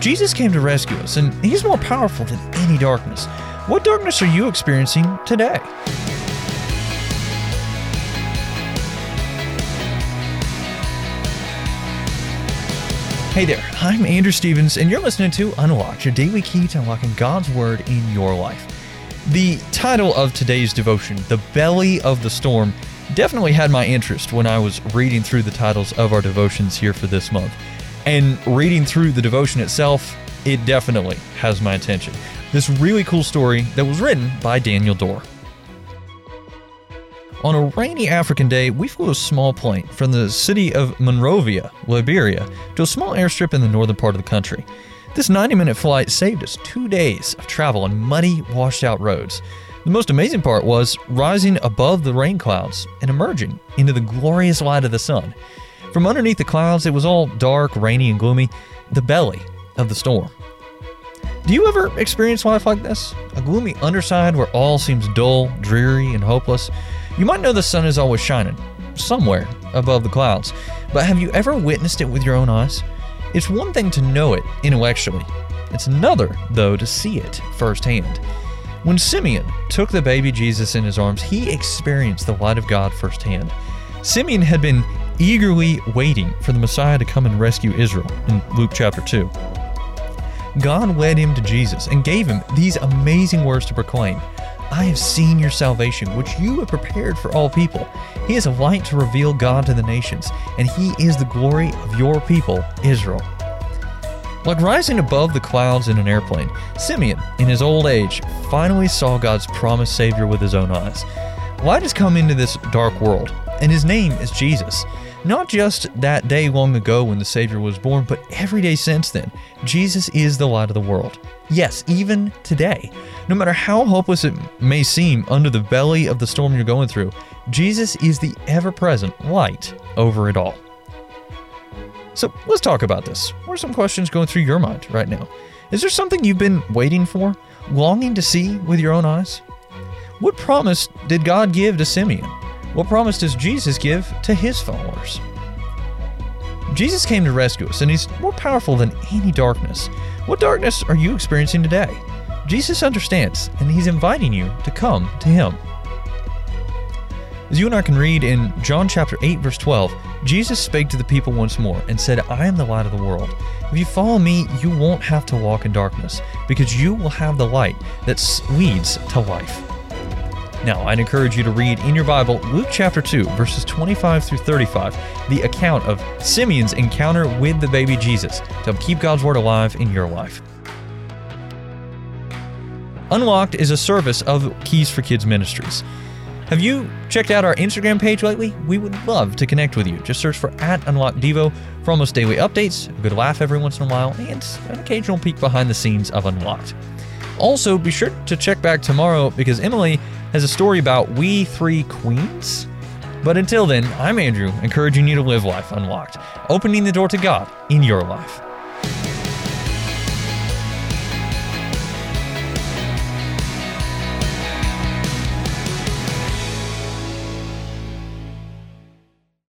Jesus came to rescue us, and He's more powerful than any darkness. What darkness are you experiencing today? Hey there, I'm Andrew Stevens, and you're listening to Unlocked, your daily key to unlocking God's Word in your life. The title of today's devotion, The Belly of the Storm, definitely had my interest when I was reading through the titles of our devotions here for this month. And reading through the devotion itself, it definitely has my attention. This really cool story that was written by Daniel Dorr. On a rainy African day, we flew a small plane from the city of Monrovia, Liberia, to a small airstrip in the northern part of the country. This 90 minute flight saved us two days of travel on muddy, washed out roads. The most amazing part was rising above the rain clouds and emerging into the glorious light of the sun. From underneath the clouds, it was all dark, rainy, and gloomy, the belly of the storm. Do you ever experience life like this? A gloomy underside where all seems dull, dreary, and hopeless? You might know the sun is always shining, somewhere above the clouds, but have you ever witnessed it with your own eyes? It's one thing to know it intellectually, it's another, though, to see it firsthand. When Simeon took the baby Jesus in his arms, he experienced the light of God firsthand. Simeon had been eagerly waiting for the Messiah to come and rescue Israel in Luke chapter 2. God led him to Jesus and gave him these amazing words to proclaim I have seen your salvation, which you have prepared for all people. He is a light to reveal God to the nations, and He is the glory of your people, Israel. Like rising above the clouds in an airplane, Simeon, in his old age, finally saw God's promised Savior with his own eyes. Light has come into this dark world, and his name is Jesus. Not just that day long ago when the Savior was born, but every day since then. Jesus is the light of the world. Yes, even today. No matter how hopeless it may seem under the belly of the storm you're going through, Jesus is the ever present light over it all. So let's talk about this. What are some questions going through your mind right now? Is there something you've been waiting for, longing to see with your own eyes? What promise did God give to Simeon? What promise does Jesus give to his followers? Jesus came to rescue us, and he's more powerful than any darkness. What darkness are you experiencing today? Jesus understands, and he's inviting you to come to him. As you and I can read in John chapter 8 verse 12, Jesus spake to the people once more and said, I am the light of the world. If you follow me, you won't have to walk in darkness, because you will have the light that leads to life. Now, I'd encourage you to read in your Bible Luke chapter 2, verses 25 through 35, the account of Simeon's encounter with the baby Jesus to keep God's Word alive in your life. Unlocked is a service of Keys for Kids Ministries. Have you checked out our Instagram page lately? We would love to connect with you. Just search for at Unlocked Devo for almost daily updates, a good laugh every once in a while, and an occasional peek behind the scenes of Unlocked. Also, be sure to check back tomorrow because Emily has a story about We Three Queens. But until then, I'm Andrew, encouraging you to live life unlocked, opening the door to God in your life.